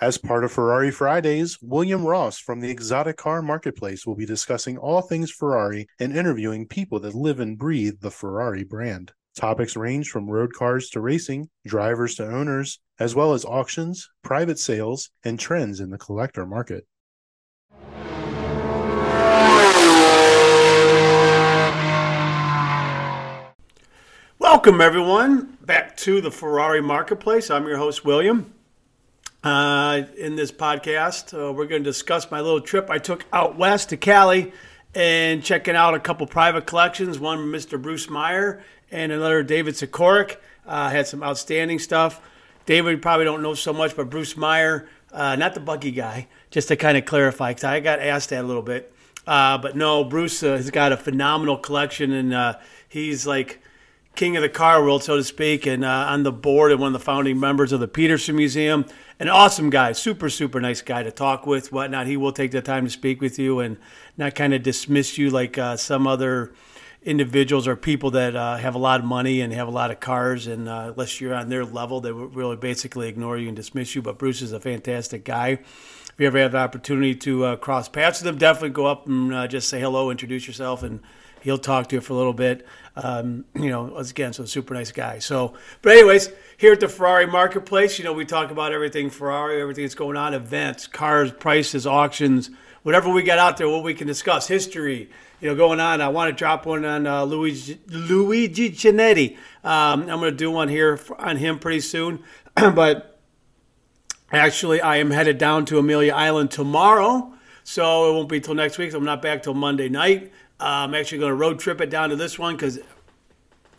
As part of Ferrari Fridays, William Ross from the Exotic Car Marketplace will be discussing all things Ferrari and interviewing people that live and breathe the Ferrari brand. Topics range from road cars to racing, drivers to owners, as well as auctions, private sales, and trends in the collector market. Welcome, everyone, back to the Ferrari Marketplace. I'm your host, William. Uh, in this podcast, uh, we're going to discuss my little trip I took out west to Cali and checking out a couple private collections. One Mr. Bruce Meyer and another David Sydorick. Uh, had some outstanding stuff. David probably don't know so much, but Bruce Meyer, uh, not the buggy guy, just to kind of clarify, because I got asked that a little bit. Uh, but no, Bruce uh, has got a phenomenal collection, and he's like king of the car world, so to speak, and uh, on the board and one of the founding members of the Petersen Museum an awesome guy, super, super nice guy to talk with, whatnot. He will take the time to speak with you and not kind of dismiss you like uh, some other individuals or people that uh, have a lot of money and have a lot of cars. And uh, unless you're on their level, they will really basically ignore you and dismiss you. But Bruce is a fantastic guy. If you ever have the opportunity to uh, cross paths with him, definitely go up and uh, just say hello, introduce yourself, and he'll talk to you for a little bit. Um, you know, again, so super nice guy. So, but anyways, here at the Ferrari Marketplace, you know, we talk about everything Ferrari, everything that's going on, events, cars, prices, auctions, whatever we got out there, what we can discuss, history, you know, going on. I want to drop one on uh, Luigi, Luigi Chinetti. Um, I'm going to do one here on him pretty soon, but actually, I am headed down to Amelia Island tomorrow. So it won't be till next week. So I'm not back till Monday night. I'm actually going to road trip it down to this one because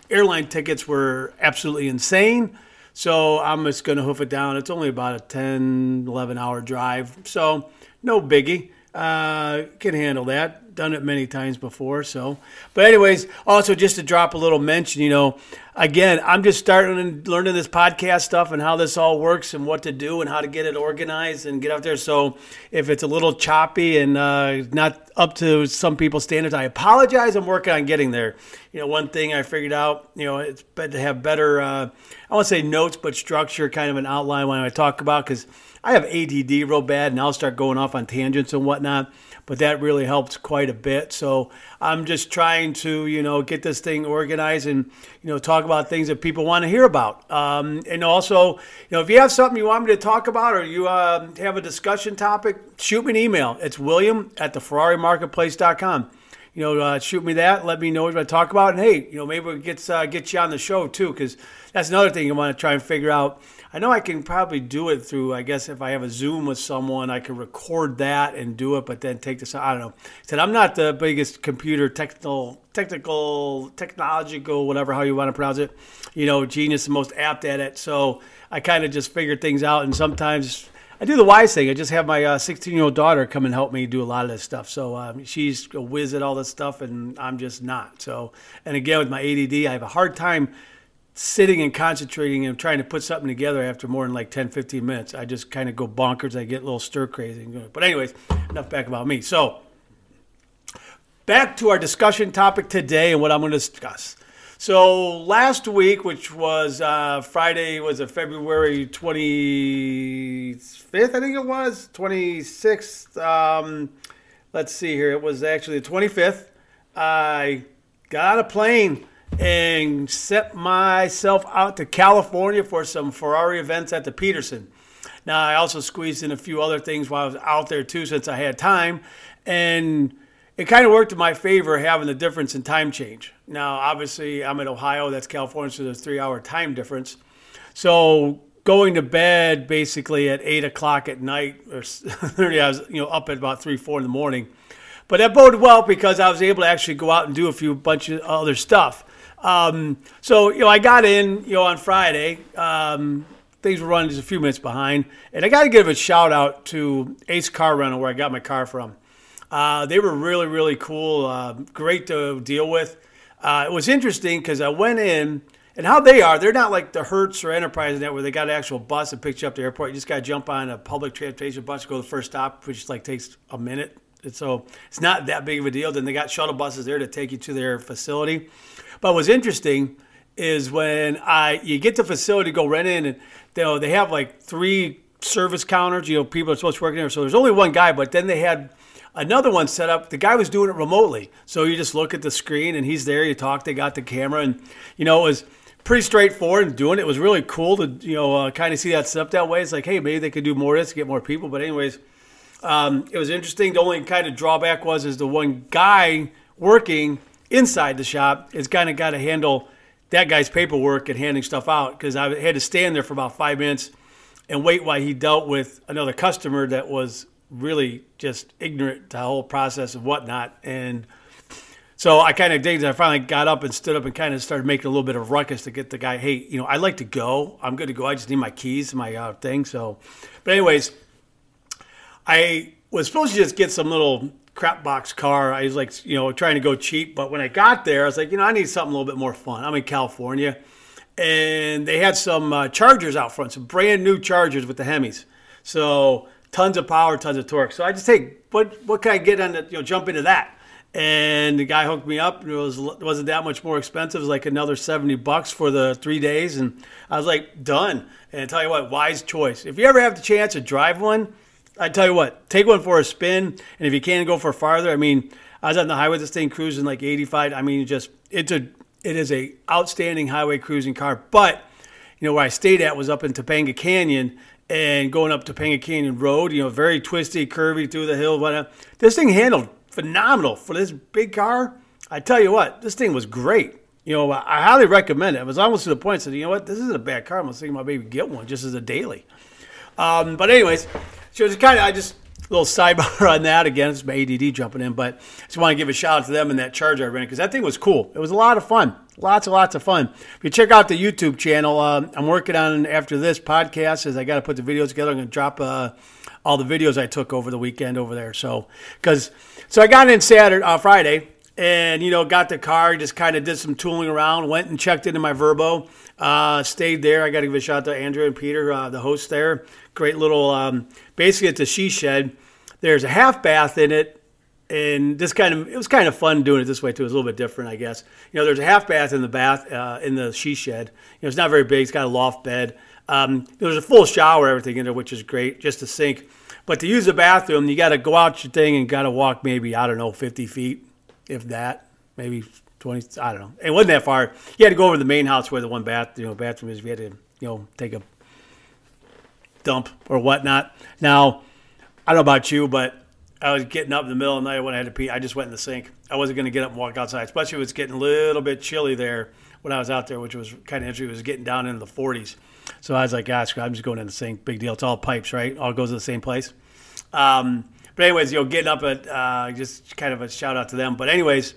airline tickets were absolutely insane. So I'm just going to hoof it down. It's only about a 10, 11 hour drive. So no biggie. Uh, can handle that done it many times before. So, but anyways, also just to drop a little mention, you know, again, I'm just starting and learning this podcast stuff and how this all works and what to do and how to get it organized and get out there. So, if it's a little choppy and uh, not up to some people's standards, I apologize. I'm working on getting there. You know, one thing I figured out, you know, it's better to have better, uh, I won't say notes, but structure, kind of an outline when I talk about because I have ADD real bad and I'll start going off on tangents and whatnot but that really helped quite a bit. So I'm just trying to, you know, get this thing organized and, you know, talk about things that people want to hear about. Um, and also, you know, if you have something you want me to talk about or you uh, have a discussion topic, shoot me an email. It's william at the Marketplace.com. You know, uh, shoot me that. Let me know what I talk about. And hey, you know, maybe we get uh, get you on the show too, because that's another thing you want to try and figure out I know I can probably do it through, I guess, if I have a Zoom with someone, I can record that and do it, but then take this. I don't know. Said I'm not the biggest computer technical, technical, technological, whatever how you want to pronounce it. You know, genius, the most apt at it. So I kind of just figure things out, and sometimes. I do the wise thing. I just have my 16 uh, year old daughter come and help me do a lot of this stuff. So um, she's a whiz at all this stuff, and I'm just not. So, and again, with my ADD, I have a hard time sitting and concentrating and trying to put something together after more than like 10, 15 minutes. I just kind of go bonkers. I get a little stir crazy. But, anyways, enough back about me. So, back to our discussion topic today and what I'm going to discuss. So, last week, which was uh, Friday, was a February 25th? I think it was 26th. Um, let's see here. It was actually the 25th. I got a plane and set myself out to California for some Ferrari events at the Petersen. Now, I also squeezed in a few other things while I was out there too, since I had time. And it kind of worked in my favor having the difference in time change. Now, obviously, I'm in Ohio, that's California, so there's three hour time difference. So going to bed basically at eight o'clock at night, or 30, I was you know up at about three, four in the morning. But that boded well because I was able to actually go out and do a few bunch of other stuff. Um, so you know, I got in you know on Friday. Um, things were running just a few minutes behind, and I got to give a shout out to Ace Car Rental where I got my car from. Uh, they were really really cool, uh, great to deal with. Uh, it was interesting because I went in. And how they are, they're not like the Hertz or Enterprise Net where they got an actual bus that picks you up to the airport. You just got to jump on a public transportation bus to go to the first stop, which like takes a minute. And so it's not that big of a deal. Then they got shuttle buses there to take you to their facility. But what's interesting is when I you get to facility, go rent in, and they they have like three service counters. You know, people are supposed to work in there. So there's only one guy, but then they had another one set up. The guy was doing it remotely, so you just look at the screen and he's there. You talk. They got the camera, and you know it was pretty straightforward and doing it. it was really cool to you know uh, kind of see that set up that way. It's like, hey, maybe they could do more of this to get more people. But anyways, um, it was interesting. The only kind of drawback was is the one guy working inside the shop is kind of got to handle that guy's paperwork and handing stuff out because I had to stand there for about five minutes and wait while he dealt with another customer that was really just ignorant to the whole process and whatnot. And so I kind of did. I finally got up and stood up and kind of started making a little bit of ruckus to get the guy. Hey, you know, I'd like to go. I'm good to go. I just need my keys, my uh, thing. So, but anyways, I was supposed to just get some little crap box car. I was like, you know, trying to go cheap. But when I got there, I was like, you know, I need something a little bit more fun. I'm in California and they had some uh, chargers out front, some brand new chargers with the Hemis. So tons of power, tons of torque. So I just take what what can I get on the you know jump into that. And the guy hooked me up. It was wasn't that much more expensive. It was like another seventy bucks for the three days, and I was like done. And I tell you what, wise choice. If you ever have the chance to drive one, I tell you what, take one for a spin. And if you can go for farther, I mean, I was on the highway this thing cruising like eighty five. I mean, just it's a it is a outstanding highway cruising car. But you know where I stayed at was up in Topanga Canyon and going up to Topanga Canyon Road. You know, very twisty, curvy through the hill. But this thing handled phenomenal for this big car. I tell you what, this thing was great. You know, I highly recommend it. I was almost to the point that you know what, this isn't a bad car. I'm thinking my baby get one just as a daily. Um, but anyways, so it's kind of I just little sidebar on that again. It's my ADD jumping in, but I just want to give a shout out to them and that charger I ran because that thing was cool. It was a lot of fun, lots and lots of fun. If you check out the YouTube channel, uh, I'm working on after this podcast as I got to put the videos together. I'm going to drop uh, all the videos I took over the weekend over there. So because so I got in Saturday, uh, Friday. And you know, got the car, just kind of did some tooling around, went and checked into my Vrbo uh, stayed there. I got to give a shout out to Andrew and Peter, uh, the hosts there. Great little, um, basically, it's a she shed there's a half bath in it, and this kind of it was kind of fun doing it this way too. It was a little bit different, I guess. You know, there's a half bath in the bath uh, in the she shed. You know, it's not very big. It's got a loft bed. Um, there's a full shower, everything in there, which is great, just a sink. But to use the bathroom, you got to go out your thing and got to walk maybe I don't know 50 feet, if that, maybe 20. I don't know. It wasn't that far. You had to go over to the main house where the one bath, you know, bathroom is. We had to, you know, take a dump or whatnot. Now I don't know about you, but I was getting up in the middle of the night when I had to pee. I just went in the sink. I wasn't going to get up and walk outside, especially it was getting a little bit chilly there when I was out there, which was kind of interesting. It was getting down into the 40s. So I was like, gosh, I'm just going in the sink. Big deal. It's all pipes, right? All goes to the same place. Um, but anyways, you know, getting up at uh, just kind of a shout out to them. But anyways,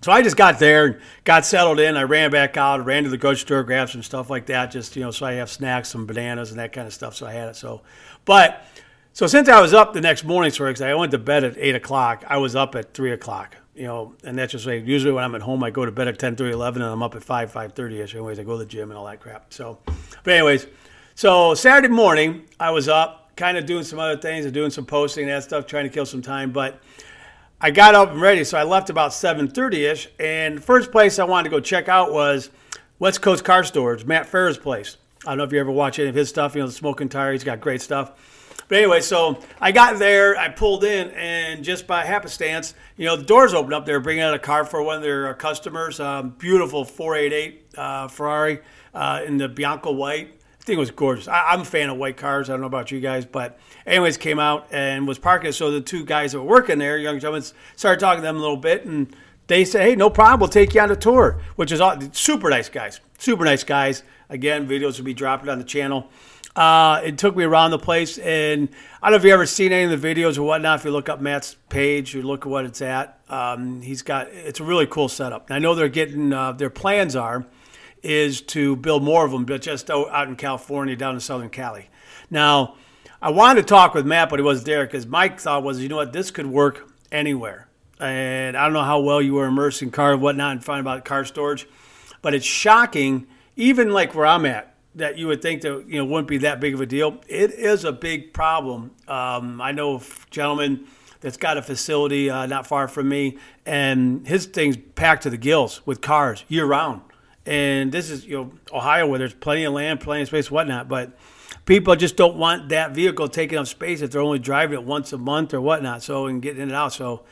so I just got there, got settled in. I ran back out, ran to the grocery store, grabbed some stuff like that, just you know, so I have snacks, some bananas, and that kind of stuff. So I had it. So, but so since I was up the next morning, sorry, I went to bed at eight o'clock, I was up at three o'clock. You know, and that's just like usually when I'm at home, I go to bed at 10, 30, 11, and I'm up at five, five thirty ish. Anyways, I go to the gym and all that crap. So, but anyways, so Saturday morning, I was up, kind of doing some other things and doing some posting and that stuff, trying to kill some time. But I got up and ready, so I left about seven thirty ish. And the first place I wanted to go check out was West Coast Car Storage, Matt Farah's place. I don't know if you ever watch any of his stuff. You know, the smoking tire. He's got great stuff. But anyway, so I got there, I pulled in, and just by happenstance, you know, the doors opened up. They were bringing out a car for one of their uh, customers. Um, beautiful 488 uh, Ferrari uh, in the Bianco white. I think it was gorgeous. I, am a fan of white cars. I don't know about you guys, but anyways, came out and was parking. So the two guys that were working there, young gentlemen, started talking to them a little bit, and they said, "Hey, no problem. We'll take you on a tour," which is all, super nice guys. Super nice guys. Again, videos will be dropping on the channel. Uh, it took me around the place, and I don't know if you've ever seen any of the videos or whatnot. If you look up Matt's page, you look at what it's at. Um, he's got it's a really cool setup. I know they're getting uh, their plans are is to build more of them, but just out in California, down in Southern Cali. Now, I wanted to talk with Matt, but he wasn't there because my thought was, you know what, this could work anywhere. And I don't know how well you were immersed in car and whatnot and find about car storage, but it's shocking, even like where I'm at that you would think that you know wouldn't be that big of a deal. It is a big problem. Um, I know a gentleman that's got a facility uh, not far from me, and his thing's packed to the gills with cars year round. And this is you know Ohio where there's plenty of land, plenty of space, whatnot. But people just don't want that vehicle taking up space if they're only driving it once a month or whatnot. So and getting in and out. So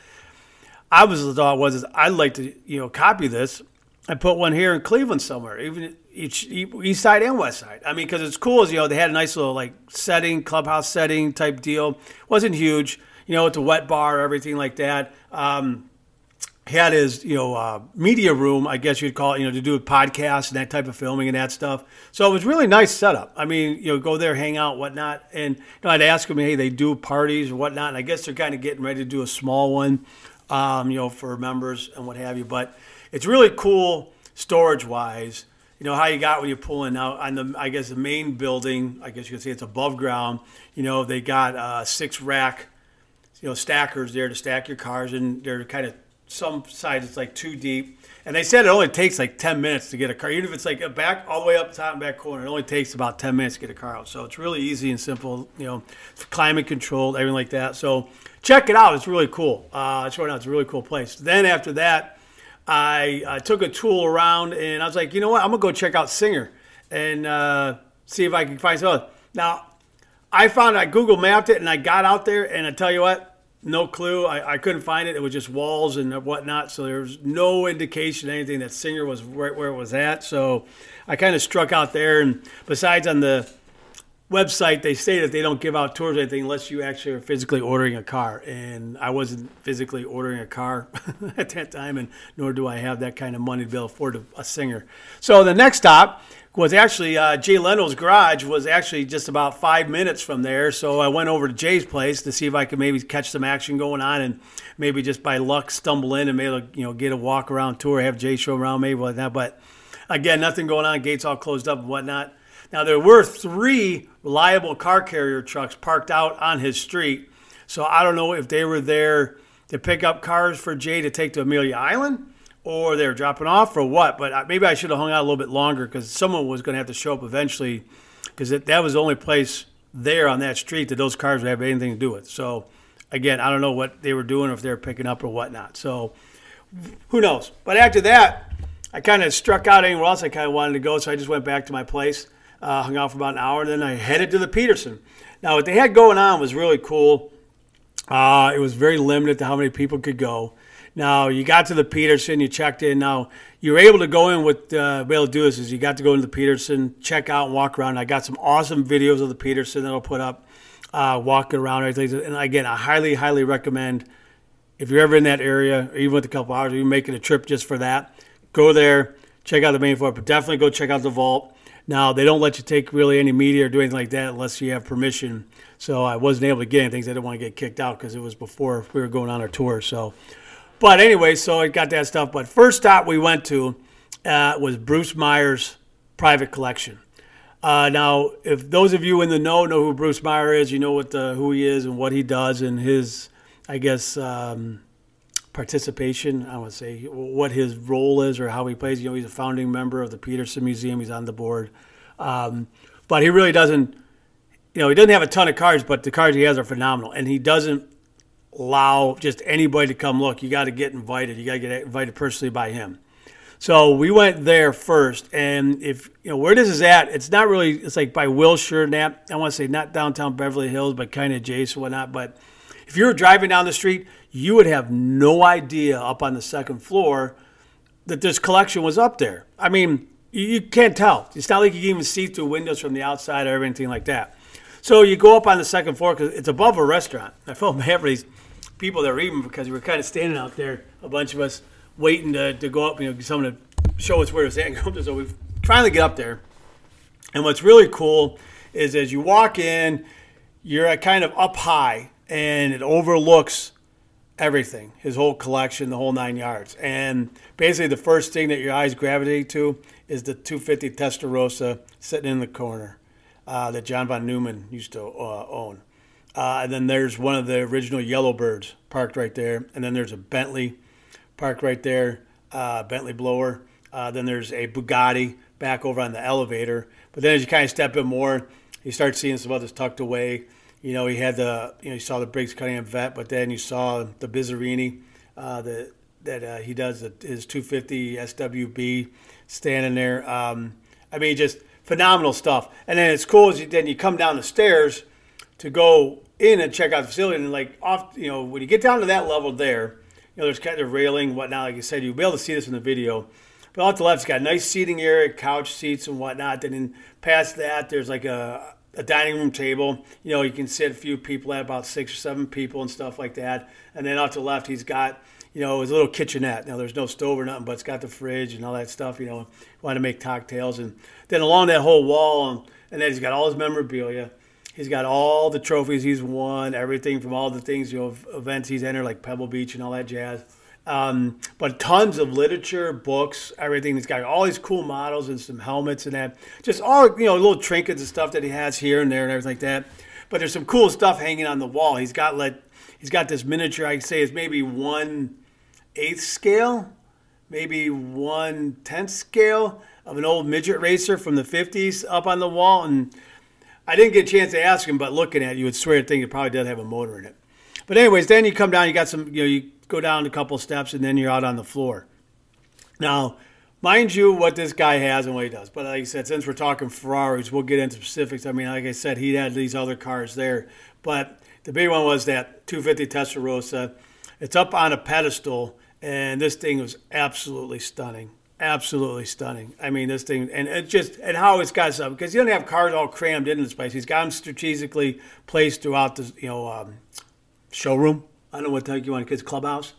I was the thought was is I'd like to you know copy this and put one here in Cleveland somewhere, even each east side and west side. I mean, because it's cool as you know they had a nice little like setting, clubhouse setting type deal. wasn't huge, you know, it's a wet bar, everything like that. Um, had his you know uh, media room, I guess you'd call it, you know, to do a podcast and that type of filming and that stuff. So it was really nice setup. I mean, you know, go there, hang out, whatnot, and you know, I'd ask them, hey, they do parties or whatnot, and I guess they're kind of getting ready to do a small one, um, you know, for members and what have you. But it's really cool storage wise. You know how you got when you're pulling out on the, I guess the main building. I guess you could say it's above ground. You know they got uh, six rack, you know stackers there to stack your cars, and they're kind of some sides it's like too deep. And they said it only takes like 10 minutes to get a car. Even if it's like back all the way up top and back corner, it only takes about 10 minutes to get a car out. So it's really easy and simple, you know, climate controlled, everything like that. So check it out. It's really cool. Uh, it's right now. It's a really cool place. Then after that, I, I took a tool around and I was like, you know what? I'm to go check out Singer and uh, see if I can find something. Now, I found I Google mapped it and I got out there and I tell you what, no clue. I, I couldn't find it. It was just walls and whatnot. So there was no indication anything that Singer was right where it was at. So I kind of struck out there. And besides, on the website, they say that they don't give out tours or anything unless you actually are physically ordering a car. And I wasn't physically ordering a car at that time, and nor do I have that kind of money to be able to afford a, Singer. So the next stop was actually uh, Jay Leno's garage was actually just about five minutes from there. So I went over to Jay's place to see if I could maybe catch some action going on and maybe just by luck stumble in and maybe you know get a walk around tour, have Jay show around maybe like that. But again, nothing going on. Gates all closed up and whatnot. Now there were three reliable car carrier trucks parked out on his street. So I don't know if they were there to pick up cars for Jay to take to Amelia Island or they were dropping off or what. But maybe I should have hung out a little bit longer because someone was going to have to show up eventually because that was the only place there on that street that those cars would have anything to do with. So again, I don't know what they were doing or if they were picking up or whatnot. So who knows? But after that, I kind of struck out anywhere else I kind of wanted to go, so I just went back to my place, uh, hung out for about an hour, then I headed to the Petersen. Now, what they had going on was really cool. Uh, it was very limited to how many people could go. Now you got to the Petersen, you checked in. Now you were able to go in with uh, able to do this is you got to go into the Petersen, check out and walk around. I got some awesome videos of the Petersen that I'll put up, uh, walking around everything. And again, I highly, highly recommend if you're ever in that area, or even with a couple hours, or you're making a trip just for that, go there, check out the main floor, but definitely go check out the vault. Now they don't let you take really any media or do anything like that unless you have permission. So I wasn't able to get anything. I didn't want to get kicked out because it was before we were going on our tour. So but anyway, so I got that stuff. But first stop we went to uh, was Bruce Meyer's private collection. Uh, now, if those of you in the know know who Bruce Meyer is, you know what the, who he is and what he does and his, I guess, um, participation. I would say what his role is or how he plays. You know, he's a founding member of the Petersen Museum. He's on the board, um, but he really doesn't. You know, he doesn't have a ton of cards, but the cards he has are phenomenal, and he doesn't allow just anybody to come look. You got to get invited. You got to get invited personally by him. So we went there first, and if you know where this is at, it's not really. It's like by Wilshire, not I want to say not downtown Beverly Hills, but kind of adjacent, whatnot. But if you were driving down the street, you would have no idea up on the second floor that this collection was up there. I mean, you can't tell. It's not like you can even see through windows from the outside or anything like that. So you go up on the second floor because it's above a restaurant. I felt bad for these people that were eating because we were kind of standing out there, a bunch of us waiting to, to go up, you know, someone to show us where it's at. So we to get up there. And what's really cool is as you walk in, you're kind of up high and it overlooks everything, his whole collection, the whole nine yards. And basically, the first thing that your eyes gravitate to is the 250 Testarossa sitting in the corner uh, that John von Neumann used to uh, own. Uh, and then there's one of the original Yellowbirds parked right there. And then there's a Bentley parked right there, uh, Bentley blower. Uh, then there's a Bugatti back over on the elevator. But then as you kind of step in more, you start seeing some others tucked away. You know, he had the, you know, you saw the Briggs Cunningham vet, but then you saw the Bizzarrini uh, that that uh, he does, his 250 SWB standing there. Um, I mean, just phenomenal stuff. And then it's cool as you then you come down the stairs to go in and check out the facility, and like off, you know, when you get down to that level there, you know, there's kind of railing, whatnot. Like I said, you'll be able to see this in the video. But off the left, it's got nice seating area, couch seats and whatnot. Then past that, there's like a, a dining room table. You know, you can sit a few people at about six or seven people and stuff like that. And then off to the left, he's got you know, his little kitchenette. Now there's no stove or nothing, but it's got the fridge and all that stuff. You know, want to make cocktails, and then along that whole wall, and, and then he's got all his memorabilia. He's got all the trophies he's won, everything from all the things, you know, events he's entered, like Pebble Beach and all that jazz. Um, but tons of literature, books, everything. He's got all these cool models and some helmets and that. Just all, you know, little trinkets and stuff that he has here and there and everything like that. But there's some cool stuff hanging on the wall. He's got like, he's got this miniature, I'd say is maybe one eighth scale, maybe one tenth scale of an old midget racer from the 50s up on the wall. And I didn't get a chance to ask him, but looking at it, you would swear to think it probably does have a motor in it. But anyways, then you come down, you got some, you know, you go down a couple steps, and then you're out on the floor. Now, mind you, what this guy has and what he does. But like I said, since we're talking Ferraris, we'll get into specifics. I mean, like I said, he had these other cars there, but the big one was that 250 Testarossa. It's up on a pedestal, and this thing was absolutely stunning absolutely stunning. I mean, this thing, and it just, and how it's got stuff, because you don't have cars all crammed into this place. He's got them strategically placed throughout the, you know, um, showroom. I don't know what type you want, kids clubhouse.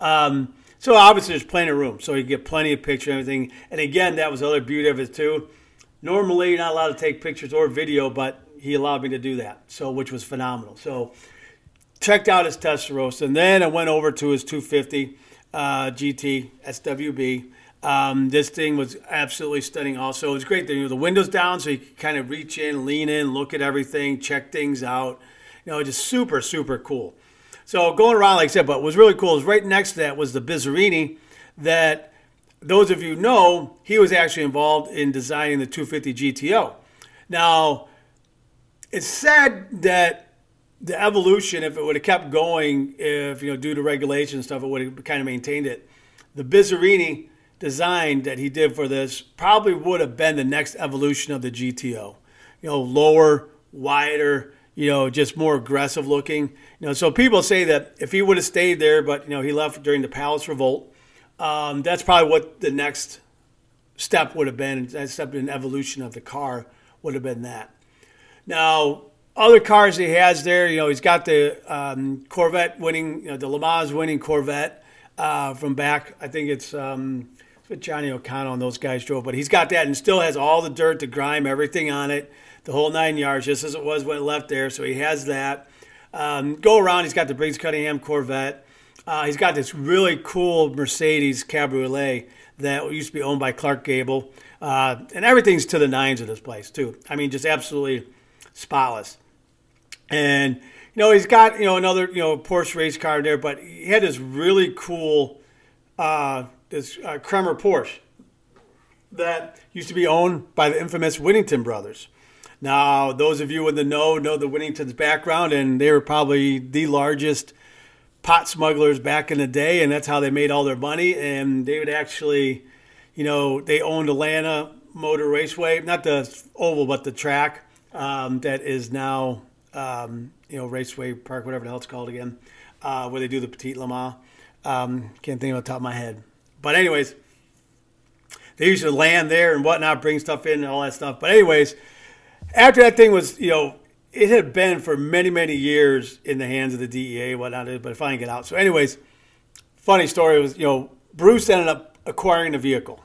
Um, so obviously there's plenty of room, so you get plenty of picture and everything. And again, that was the other beauty of it too. Normally, you're not allowed to take pictures or video, but he allowed me to do that, so which was phenomenal. So checked out his Testarossa, and then I went over to his 250 uh, GT SWB um, this thing was absolutely stunning. Also, it was great. You know, the windows down, so you could kind of reach in, lean in, look at everything, check things out. You know, just super, super cool. So going around, like I said, but what was really cool is right next to that was the Bizzarrini that those of you know, he was actually involved in designing the 250 GTO. Now, it's said that the evolution, if it would have kept going, if you know, due to regulation and stuff, it would have kind of maintained it. The Bizzarrini design that he did for this probably would have been the next evolution of the GTO. You know, lower, wider, you know, just more aggressive looking. You know, so people say that if he would have stayed there, but you know, he left during the Palace Revolt, um, that's probably what the next step would have been. That step in evolution of the car would have been that. Now, other cars he has there, you know, he's got the um, Corvette winning, you know, the Le Mans winning Corvette uh, from back. I think it's um, Johnny O'Connell and those guys drove. But he's got that and still has all the dirt, the grime, everything on it, the whole nine yards, just as it was when it left there. So he has that. Um, go around, he's got the Briggs Cunningham Corvette. Uh, he's got this really cool Mercedes Cabriolet that used to be owned by Clark Gable. Uh, and everything's to the nines of this place, too. I mean, just absolutely spotless. And, you know, he's got, you know, another, you know, Porsche race car there, but he had this really cool uh, this uh, Kremer Porsche that used to be owned by the infamous Whittington brothers. Now, those of you in the know know the Whittington's background, and they were probably the largest pot smugglers back in the day, and that's how they made all their money. And they would actually, you know, they owned Atlanta Motor Raceway, not the oval, but the track um, that is now, um, you know, Raceway Park, whatever the hell it's called again, uh, where they do the Petit Le Mans. Um, can't think of the top of my head. But anyways, they used to land there and whatnot, bring stuff in and all that stuff. But anyways, after that thing was, you know, it had been for many, many years in the hands of the DEA whatnot, but it finally got out. So anyways, funny story was, you know, Bruce ended up acquiring the vehicle.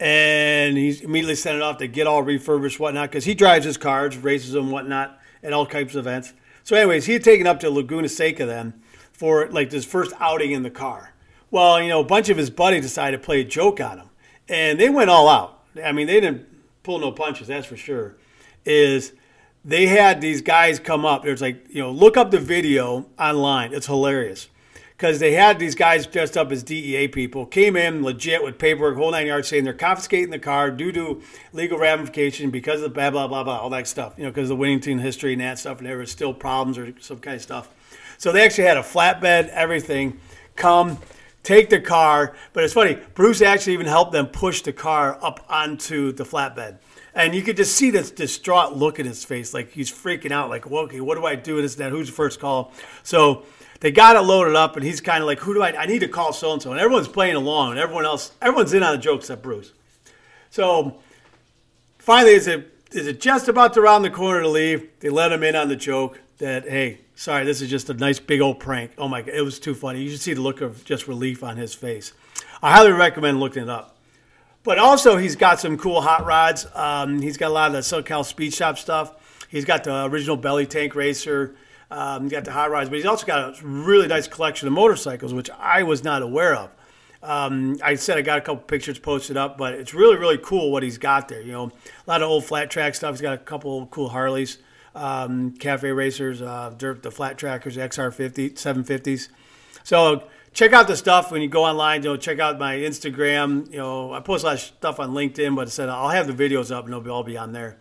And he's immediately sent it off to get all refurbished, whatnot, because he drives his cars, races them, whatnot, at all types of events. So, anyways, he had taken up to Laguna Seca then for like his first outing in the car. Well, you know, a bunch of his buddies decided to play a joke on him, and they went all out. I mean, they didn't pull no punches, that's for sure. Is they had these guys come up. There's like, you know, look up the video online. It's hilarious because they had these guys dressed up as DEA people, came in legit with paperwork, whole nine yards, saying they're confiscating the car due to legal ramification because of the blah blah blah blah, all that stuff. You know, because of the Whittington history and that stuff, and there was still problems or some kind of stuff. So they actually had a flatbed, everything, come take the car. But it's funny, Bruce actually even helped them push the car up onto the flatbed. And you could just see this distraught look in his face, like he's freaking out, like, well, okay, what do I do? This and. Who's the first call? So they got it loaded up, and he's kind of like, who do I? I need to call so and so, and everyone's playing along, and everyone else, everyone's in on the joke except Bruce. So finally, is it is it just about to round the corner to leave? They let him in on the joke that, hey, sorry, this is just a nice big old prank. Oh my god, it was too funny. You should see the look of just relief on his face. I highly recommend looking it up. But also, he's got some cool hot rods. Um, he's got a lot of the SoCal Speed Shop stuff. He's got the original belly tank racer. Um, he's got the hot rods, but he's also got a really nice collection of motorcycles, which I was not aware of. Um, I said I got a couple pictures posted up, but it's really, really cool what he's got there. You know, a lot of old flat track stuff. He's got a couple cool Harleys, um, cafe racers, uh, dirt, the flat trackers, XR50, 750s. So check out the stuff when you go online. You know, check out my Instagram. You know, I post a lot of stuff on LinkedIn, but I said I'll have the videos up and they'll all be on there.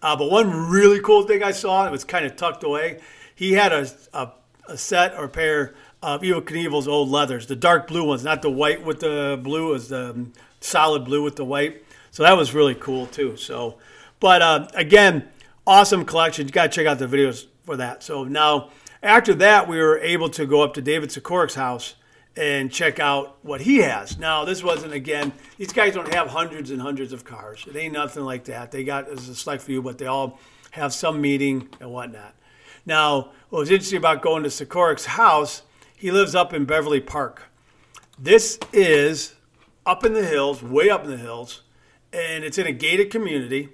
Uh, but one really cool thing I saw, it was kind of tucked away. He had a, a, a set or pair of Evel Knievel's old leathers, the dark blue ones, not the white with the blue, it was the um, solid blue with the white. So that was really cool too. So, but uh, again, awesome collection. You got to check out the videos for that. So now, after that, we were able to go up to David Sydorick's house and check out what he has. Now, this wasn't again; these guys don't have hundreds and hundreds of cars. It ain't nothing like that. They got as a select few, but they all have some meeting and whatnot. Now, what was interesting about going to Sydorick's house, he lives up in Beverly Park. This is up in the hills, way up in the hills, and it's in a gated community.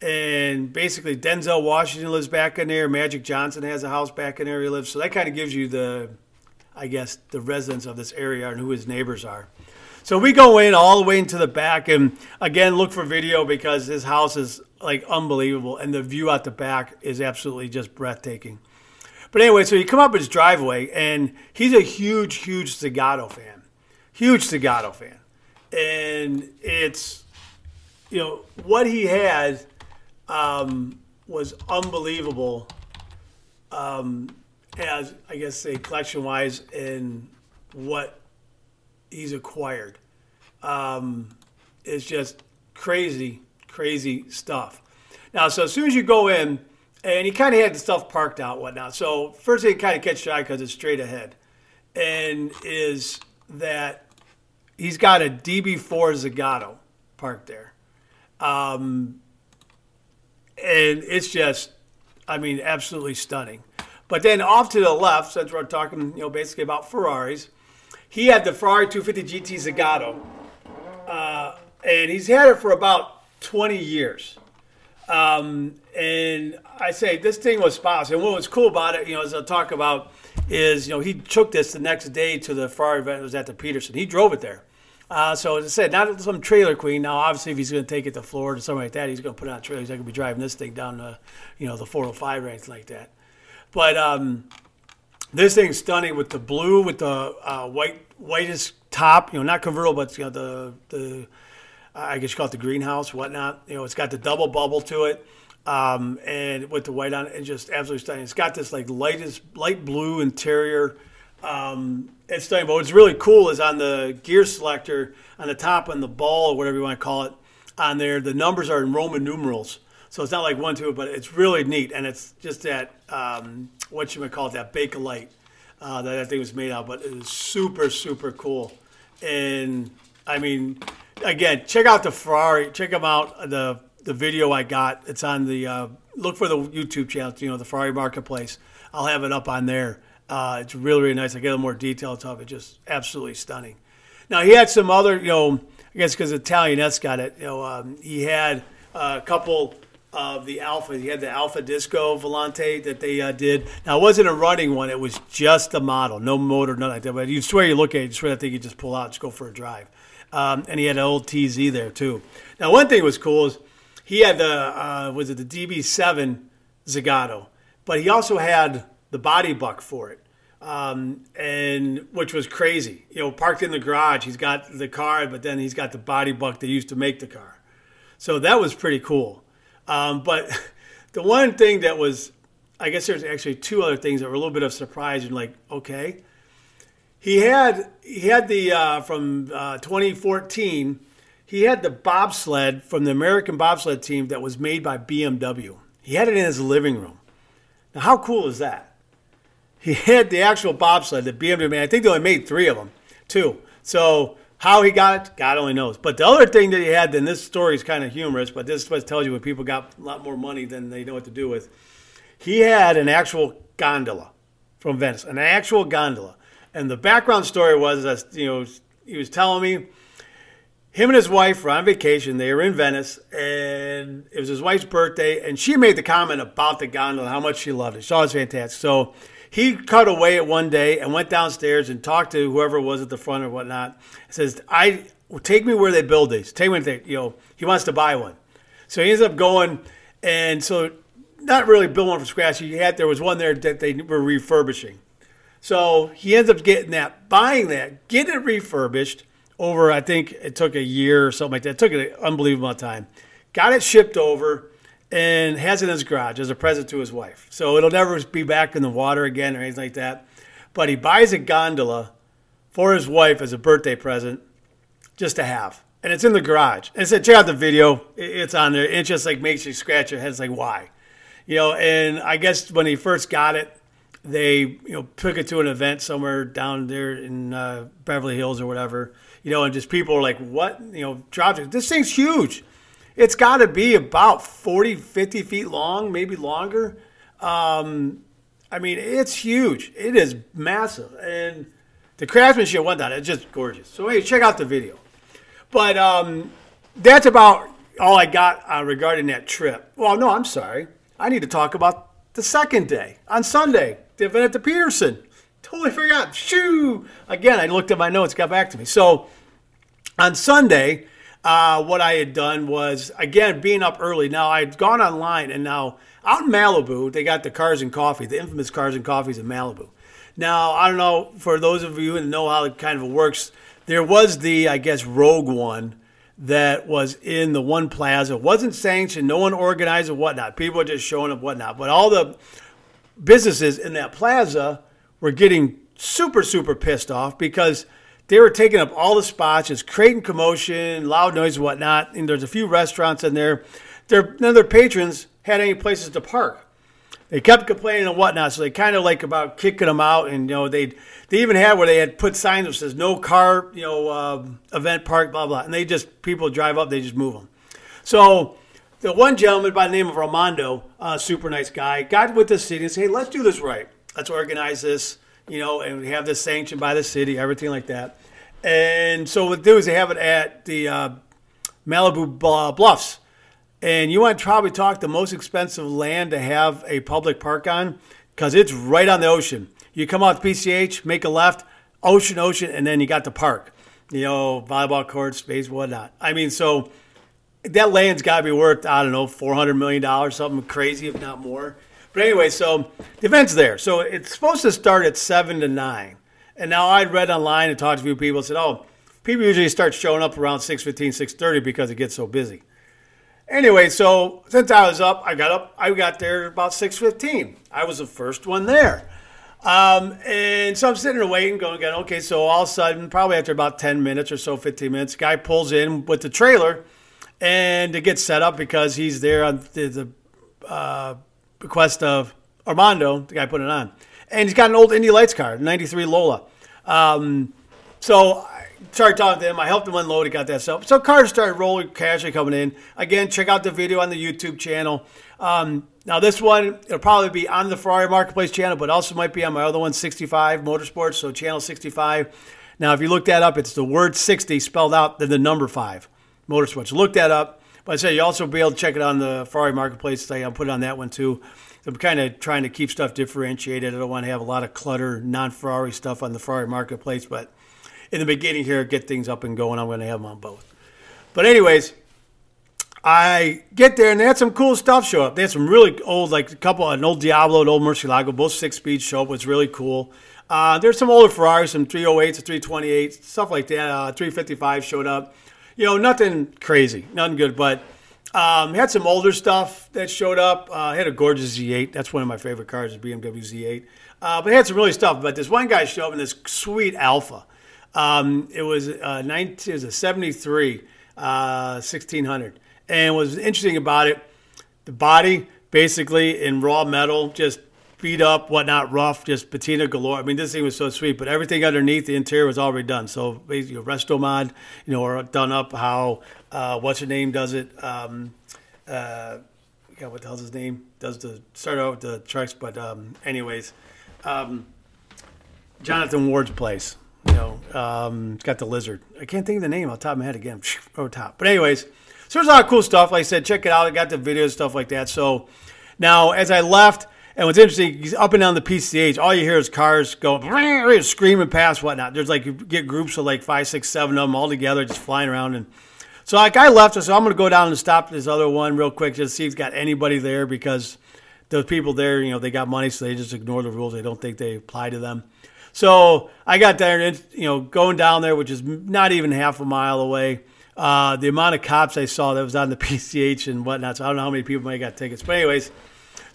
And basically, Denzel Washington lives back in there. Magic Johnson has a house back in there he lives. So that kind of gives you the I guess, the residents of this area and who his neighbors are. So we go in all the way into the back, and again, look for video because his house is like unbelievable, and the view out the back is absolutely just breathtaking. But anyway, so you come up his driveway, and he's a huge, huge Zagato fan, huge Zagato fan, and it's you know what he had um, was unbelievable. Um, as I guess say collection wise in what he's acquired. Um, it's just crazy, crazy stuff. Now, so as soon as you go in, and he kind of had the stuff parked out, whatnot. So first thing kind of catch your eye because it's straight ahead, and is that he's got a DB4 Zagato parked there, um, and it's just, I mean, absolutely stunning. But then off to the left, since we're talking, you know, basically about Ferraris, he had the Ferrari 250 GT Zagato, uh, and he's had it for about 20 years. Um, and I say this thing was spotless. And what was cool about it, you know, as I'll talk about, is you know he took this the next day to the Ferrari event. It was at the Petersen. He drove it there. Uh, so as I said, not some trailer queen. Now, obviously, if he's going to take it to Florida or something like that, he's going to put on a trailer. He's not going to be driving this thing down the, you know, the 405 or anything like that. But um, this thing's stunning with the blue, with the uh, white whitest top. You know, not convertible, but you know the the I guess you call it the greenhouse, whatnot. You know, it's got the double bubble to it. Um, and with the white on it, it's just absolutely stunning. It's got this like lightest light blue interior. Um, it's stunning. But what's really cool is on the gear selector on the top on the ball or whatever you want to call it on there, the numbers are in Roman numerals. So it's not like one two, but it's really neat, and it's just that um, what you might call it, that Bakelite uh, that that thing was made out. But it is super super cool, and I mean, again, check out the Ferrari. Check them out. The the video I got. It's on the uh, look for the YouTube channel. You know, the Ferrari Marketplace. I'll have it up on there. Uh, it's really really nice. I get a little more detailed of it. Just absolutely stunning. Now he had some other, you know, I guess because Italian S got it. You know, um, he had a couple of the Alfa. He had the Alfa Disco Volante that they uh, did. Now, it wasn't a running one. It was just a model, no motor, nothing like that. But you swear you look at it, you swear that thing you just pull out, and just go for a drive. Um, and he had an old TZ there, too. Now, one thing was cool is he had the, uh, was it the DB7 Zagato, but he also had the body buck for it. Um, and which was crazy, you know, parked in the garage. He's got the car, but then he's got the body buck they used to make the car. So that was pretty cool. Um, but the one thing that was, I guess there's actually two other things that were a little bit of surprise and like, okay, he had he had the uh, from uh, 2014. he had the bobsled from the American bobsled team that was made by BMW. He had it in his living room. Now, how cool is that? He had the actual bobsled the BMW made. I think they only made three of them, two. So how he got it, God only knows. But the other thing that he had, then this story is kind of humorous, but this is what tells you when people got a lot more money than they know what to do with. He had an actual gondola from Venice, an actual gondola. And the background story was that, you know, he was telling me him and his wife were on vacation. They were in Venice, and it was his wife's birthday, and she made the comment about the gondola, how much she loved it. She thought it was fantastic. So he cut away at one day and went downstairs and talked to whoever was at the front or whatnot. He says, "I take me where they build these. Take me they, you know." He wants to buy one, so he ends up going, and so not really build one from scratch. He had there was one there that they were refurbishing, so he ends up getting that, buying that, getting it refurbished over. I think it took a year or something like that. It took an unbelievable amount of time. Got it shipped over and has it in his garage as a present to his wife. So it'll never be back in the water again or anything like that. But he buys a gondola for his wife as a birthday present just to have. And it's in the garage. And said, check out the video. It's on there. It just like makes you scratch your head. It's like, why? You know, and I guess when he first got it, they, you know, took it to an event somewhere down there in uh, Beverly Hills or whatever, you know, and just people were like, what? You know, dropped it. This thing's huge it's got to be about 40, 50 feet long, maybe longer. Um, I mean, it's huge. It is massive. And the craftsmanship, whatnot, it's just gorgeous. So, hey, check out the video. But um, that's about all I got uh, regarding that trip. Well, no, I'm sorry. I need to talk about the second day on Sunday, the event at the Petersen. Totally forgot. Shoo! Again, I looked at my notes, got back to me. So on Sunday, uh, what I had done was, again, being up early. Now, I'd gone online, and now out in Malibu, they got the Cars and Coffee, the infamous Cars and Coffees in Malibu. Now, I don't know, for those of you that know how it kind of works, there was the, I guess, Rogue one that was in the one plaza. It wasn't sanctioned, no one organized it, whatnot. People were just showing up, whatnot. But all the businesses in that plaza were getting super, super pissed off because – they were taking up all the spots, just creating commotion, loud noise, and whatnot. And there's a few restaurants in there. Their, none of their patrons had any places to park. They kept complaining and whatnot, so they kind of like about kicking them out. And you know, they they even had where they had put signs that says no car, you know, uh, event park, blah blah. And they just people drive up, they just move them. So the one gentleman by the name of Armando, uh, super nice guy, got with the city and said, "Hey, let's do this right. Let's organize this." You know, and we have this sanctioned by the city, everything like that. And so what they do is they have it at the uh, Malibu Bluffs. And you want to probably talk the most expensive land to have a public park on because it's right on the ocean. You come out PCH, make a left, ocean, ocean, and then you got the park. You know, volleyball courts, space, whatnot. I mean, so that land's got to be worth, I don't know, $400 million, something crazy, if not more. But anyway, so the event's there. So it's supposed to start at 7 to 9. And now I'd read online and talked to a few people and said, oh, people usually start showing up around 6.15, 6.30 because it gets so busy. Anyway, so since I was up, I got up, I got there about 6.15. I was the first one there. Um, and so I'm sitting there waiting, going, going, okay, so all of a sudden, probably after about 10 minutes or so, 15 minutes, guy pulls in with the trailer and it gets set up because he's there on the, the uh, request of Armando, the guy putting it on. And he's got an old Indy Lights car, 93 Lola. Um, so I started talking to him. I helped him unload. He got that stuff. So cars started rolling, casually coming in. Again, check out the video on the YouTube channel. Um, now, this one, it'll probably be on the Ferrari Marketplace channel, but also might be on my other one, 65 Motorsports, so channel 65. Now, if you look that up, it's the word 60 spelled out, then the number 5 Motorsports. Look that up. But I say you also be able to check it on the Ferrari Marketplace site. I'll put it on that one too. I'm kind of trying to keep stuff differentiated. I don't want to have a lot of clutter, non-Ferrari stuff on the Ferrari Marketplace. But in the beginning here, get things up and going. I'm going to have them on both. But anyways, I get there and they had some cool stuff show up. They had some really old, like a couple, an old Diablo, an old Murcielago, both six speed show up. was really cool. Uh, there's some older Ferraris, some 308s, 328s, stuff like that. Uh, 355 showed up you know, nothing crazy, nothing good, but um, had some older stuff that showed up. Uh, had a gorgeous Z8. That's one of my favorite cars, the BMW Z8. Uh, but had some really stuff. But this one guy showed up in this sweet Alfa. Um, it was a 19, it was a 73 uh, 1600. And what was interesting about it, the body basically in raw metal, just beat up, whatnot, rough, just patina galore. I mean, this thing was so sweet, but everything underneath the interior was already done. So basically, resto mod, you know, or done up how uh, what's her name does it. Um, uh, yeah, what the hell's his name? Does the start out with the trucks, but um, anyways, um, Jonathan Ward's place. You know, um, it's got the lizard. I can't think of the name on top of my head again. Over top. But anyways, so there's a lot of cool stuff. Like I said, check it out. I got the videos, stuff like that. So now, as I left, and what's interesting, he's up and down the PCH, all you hear is cars going screaming past, whatnot. There's like you get groups of like five, six, seven of them all together, just flying around. And so like I left, so I'm going to go down and stop this other one real quick just see if it's got anybody there because those people there, you know, they got money, so they just ignore the rules. They don't think they apply to them. So I got there, and you know, going down there, which is not even half a mile away. Uh, the amount of cops I saw that was on the PCH and whatnot. So I don't know how many people may got tickets, but anyways,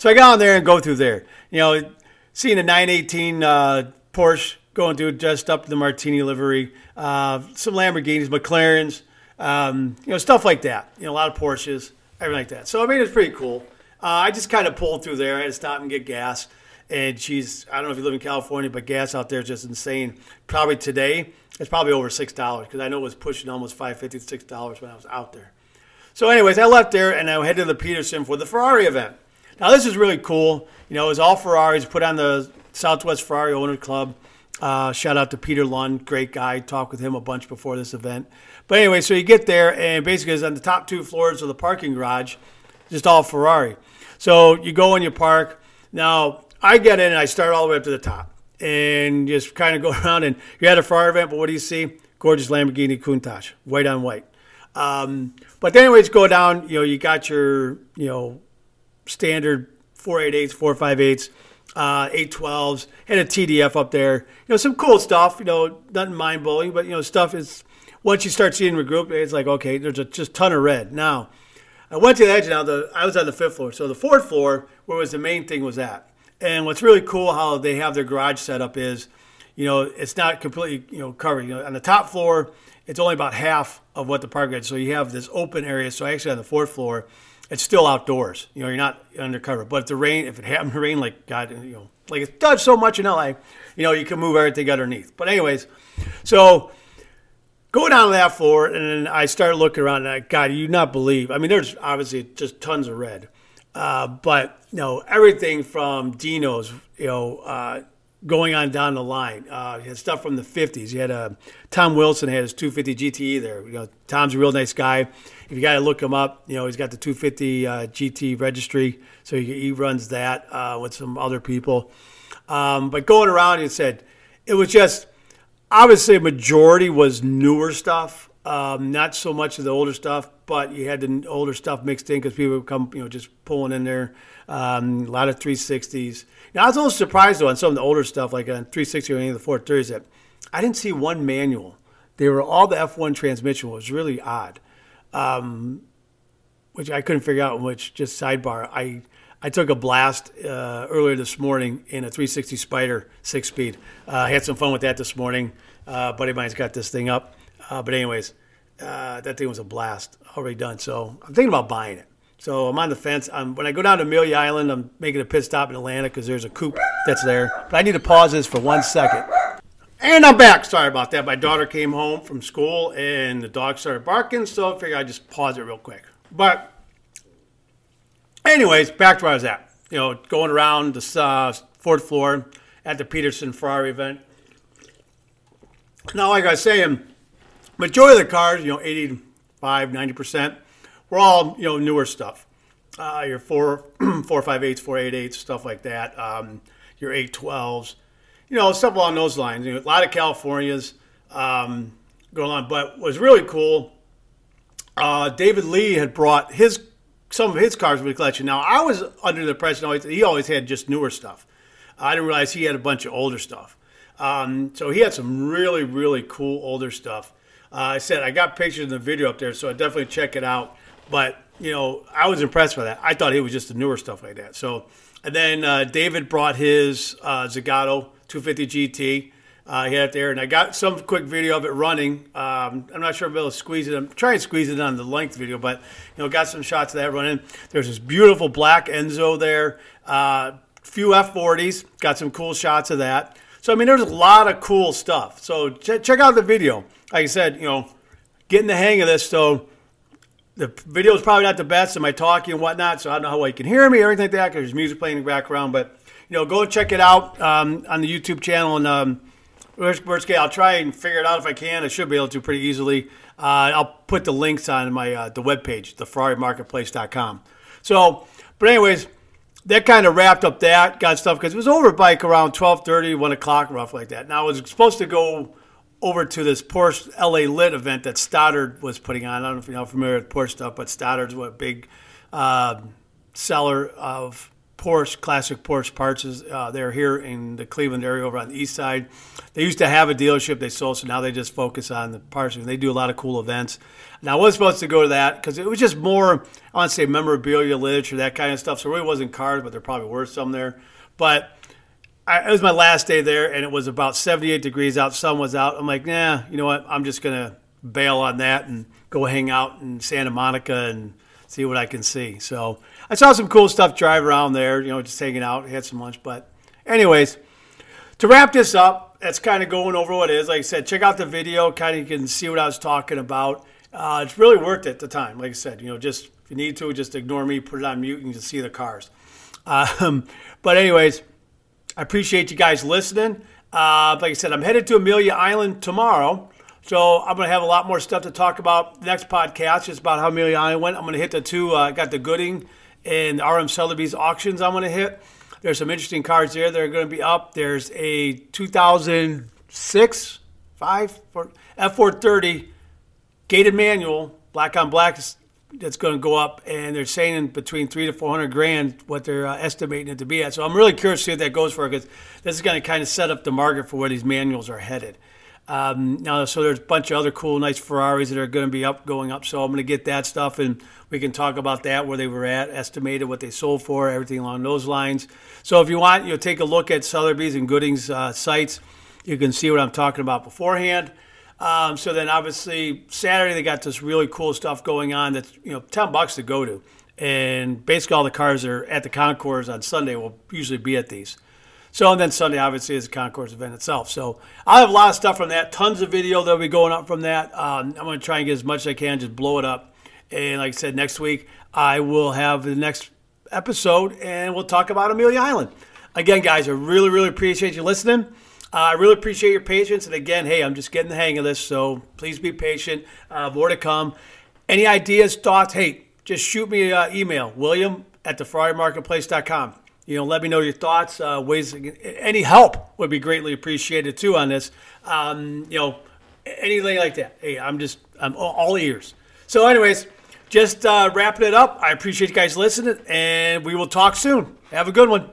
so I got on there and go through there. You know, seeing a 918 uh, Porsche going through dressed up in the Martini livery, uh, some Lamborghinis, McLarens, um, you know, stuff like that. You know, a lot of Porsches, everything like that. So I mean, it's pretty cool. Uh, I just kind of pulled through there. I had to stop and get gas. And she's, I don't know if you live in California, but gas out there is just insane. Probably today, it's probably over $6 because I know it was pushing almost $5, 50 $6 when I was out there. So, anyways, I left there and I headed to the Petersen for the Ferrari event. Now, this is really cool. You know, it was all Ferraris put on the Southwest Ferrari Owner Club. Uh, shout out to Peter Lund, great guy. Talked with him a bunch before this event. But anyway, so you get there, and basically it's on the top two floors of the parking garage, just all Ferrari. So you go and you park. Now, I get in and I start all the way up to the top and just kind of go around. And you're at a Ferrari event, but what do you see? Gorgeous Lamborghini Countach, white on white. Um, but anyways, go down. You know, you got your you know standard 488s, 458s, uh, 812s, and a TDF up there. You know, some cool stuff. You know, nothing mind blowing, but you know, stuff is once you start seeing the group, it's like okay, there's a just ton of red. Now, I went to the edge. Now, the I was on the fifth floor, so the fourth floor, where was the main thing, was at. And what's really cool how they have their garage set up is, you know, it's not completely you know covered. You know, on the top floor, it's only about half of what the park is. So you have this open area. So actually on the fourth floor, it's still outdoors. You know, you're not undercover. But if the rain, if it happened to rain like God, you know, like it does so much in LA, you know, you can move everything underneath. But anyways, so go down to that floor, and I start looking around, and I, God, you not believe. I mean, there's obviously just tons of red, uh, but you know, everything from Dino's, you know, uh, going on down the line. Uh, he had stuff from the 50s. You had uh, Tom Wilson had his 250 GTE there. You know, Tom's a real nice guy. If you got to look him up, you know, he's got the 250 uh, GT registry, so he, he runs that uh, with some other people. Um, but going around, he said it was just obviously a majority was newer stuff. Um, not so much of the older stuff, but you had the older stuff mixed in because people would come, you know, just pulling in there. Um, a lot of 360s. Now, I was a little surprised though on some of the older stuff, like on 360 or any of the 430s, that I didn't see one manual. They were all the F1 transmission. Was really odd, um, which I couldn't figure out. Which just sidebar, I I took a blast uh, earlier this morning in a 360 Spider six speed. Uh, I had some fun with that this morning. Uh, buddy of mine's got this thing up. Uh, but anyways, uh, that thing was a blast. Already done. So I'm thinking about buying it. So I'm on the fence. I'm, when I go down to Amelia Island, I'm making a pit stop in Atlanta because there's a coupe that's there. But I need to pause this for one second. And I'm back. Sorry about that. My daughter came home from school and the dog started barking, so I figured I'd just pause it real quick. But, anyways, back to where I was at. You know, going around the uh, fourth floor at the Petersen Ferrari event. Now, like I was saying, majority of the cars, you know, 85, 90%, were all, you know, newer stuff. Uh, your 4, 458s, 488s, stuff like that. Um, your 812s, you know, stuff along those lines. You know, a lot of Californias um, going on. But was really cool, uh, David Lee had brought his some of his cars with the collection. Now, I was under the impression always, he always had just newer stuff. I didn't realize he had a bunch of older stuff. Um, so he had some really, really cool older stuff. Uh, I said I got pictures in the video up there, so I definitely check it out. But you know, I was impressed by that. I thought he was just the newer stuff like that. So, and then uh, David brought his uh, Zagato 250 GT. uh, he had there, and I got some quick video of it running. Um, I'm not sure if I'll be able to squeeze it. I'm trying to squeeze it on the length video, but you know, got some shots of that running. There's this beautiful black Enzo there. Uh, few F40s, got some cool shots of that. So I mean, there's a lot of cool stuff. So ch- check out the video. Like I said, you know, getting the hang of this. So the video is probably not the best. Am I talking and whatnot? So I don't know how well you can hear me or anything like that because there's music playing in the background. But you know, go check it out um, on the YouTube channel and. Um, I'll try and figure it out if I can. I should be able to pretty easily. Uh, I'll put the links on my uh, the webpage, theferrarimarketplace.com. So, but anyways, that kind of wrapped up that got stuff because it was over bike around 12:30, 1 o'clock, roughly like that. Now I was supposed to go over to this Porsche LA Lit event that Stoddard was putting on. I don't know if you're familiar with Porsche stuff, but Stoddard's what a big uh, seller of Porsche, classic Porsche parts. Uh, they're here in the Cleveland area over on the east side. They used to have a dealership they sold, so now they just focus on the parts. And they do a lot of cool events. Now, I was supposed to go to that because it was just more, I want to say memorabilia, literature, that kind of stuff. So it really wasn't cars, but there probably were some there. But I, it was my last day there, and it was about 78 degrees out. Sun was out. I'm like, nah, you know what? I'm just going to bail on that and go hang out in Santa Monica and see what I can see. So I saw some cool stuff drive around there, you know, just hanging out, had some lunch. But, anyways, to wrap this up, that's kind of going over what it is. Like I said, check out the video, kind of you can see what I was talking about. Uh, it's really worth it at the time. Like I said, you know, just if you need to, just ignore me, put it on mute, and you can see the cars. Um, but, anyways, I appreciate you guys listening. Uh, like I said, I'm headed to Amelia Island tomorrow. So I'm going to have a lot more stuff to talk about. Next podcast is about how Amelia Island went. I'm going to hit the two. I uh, got the Gooding and RM Sotheby's auctions I'm going to hit. There's some interesting cards there that are going to be up. There's a 2006 5 F430 gated manual, black on black, that's going to go up, and they're saying between three to 400 grand what they're uh, estimating it to be at. So I'm really curious to see what that goes for because this is going to kind of set up the market for where these manuals are headed. Um, now, so there's a bunch of other cool, nice Ferraris that are going to be up, going up. So I'm going to get that stuff, and we can talk about that, where they were at, estimated what they sold for, everything along those lines. So if you want, you'll take a look at Sotheby's and Gooding's uh, sites. You can see what I'm talking about beforehand. Um, so then, obviously, Saturday they got this really cool stuff going on. That's you know ten bucks to go to, and basically all the cars are at the concours on Sunday will usually be at these. So, and then Sunday, obviously, is the concourse event itself. So, I'll have a lot of stuff from that, tons of video that'll be going up from that. Um, I'm going to try and get as much as I can, just blow it up. And like I said, next week, I will have the next episode and we'll talk about Amelia Island. Again, guys, I really, really appreciate you listening. Uh, I really appreciate your patience. And again, hey, I'm just getting the hang of this, so please be patient. Uh, more to come. Any ideas, thoughts? Hey, just shoot me an email, William at theferrarimarketplace.com you know, let me know your thoughts. Uh, ways, any help would be greatly appreciated too on this. Um, you know, anything like that. Hey, I'm just, I'm all ears. So, anyways, just uh, wrapping it up. I appreciate you guys listening, and we will talk soon. Have a good one.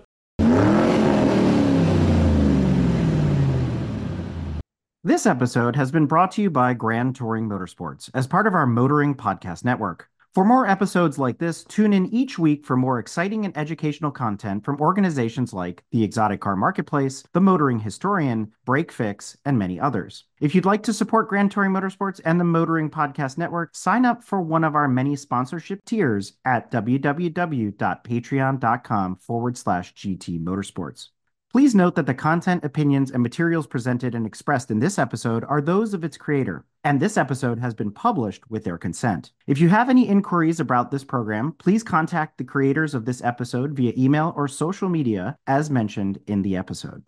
This episode has been brought to you by Grand Touring Motorsports as part of our Motoring Podcast Network. For more episodes like this, tune in each week for more exciting and educational content from organizations like the Exotic Car Marketplace, the Motoring Historian, Brake Fix, and many others. If you'd like to support Grand Touring Motorsports and the Motoring Podcast Network, sign up for one of our many sponsorship tiers at www.patreon.com forward slash GT Motorsports. Please note that the content, opinions, and materials presented and expressed in this episode are those of its creator, and this episode has been published with their consent. If you have any inquiries about this program, please contact the creators of this episode via email or social media as mentioned in the episode.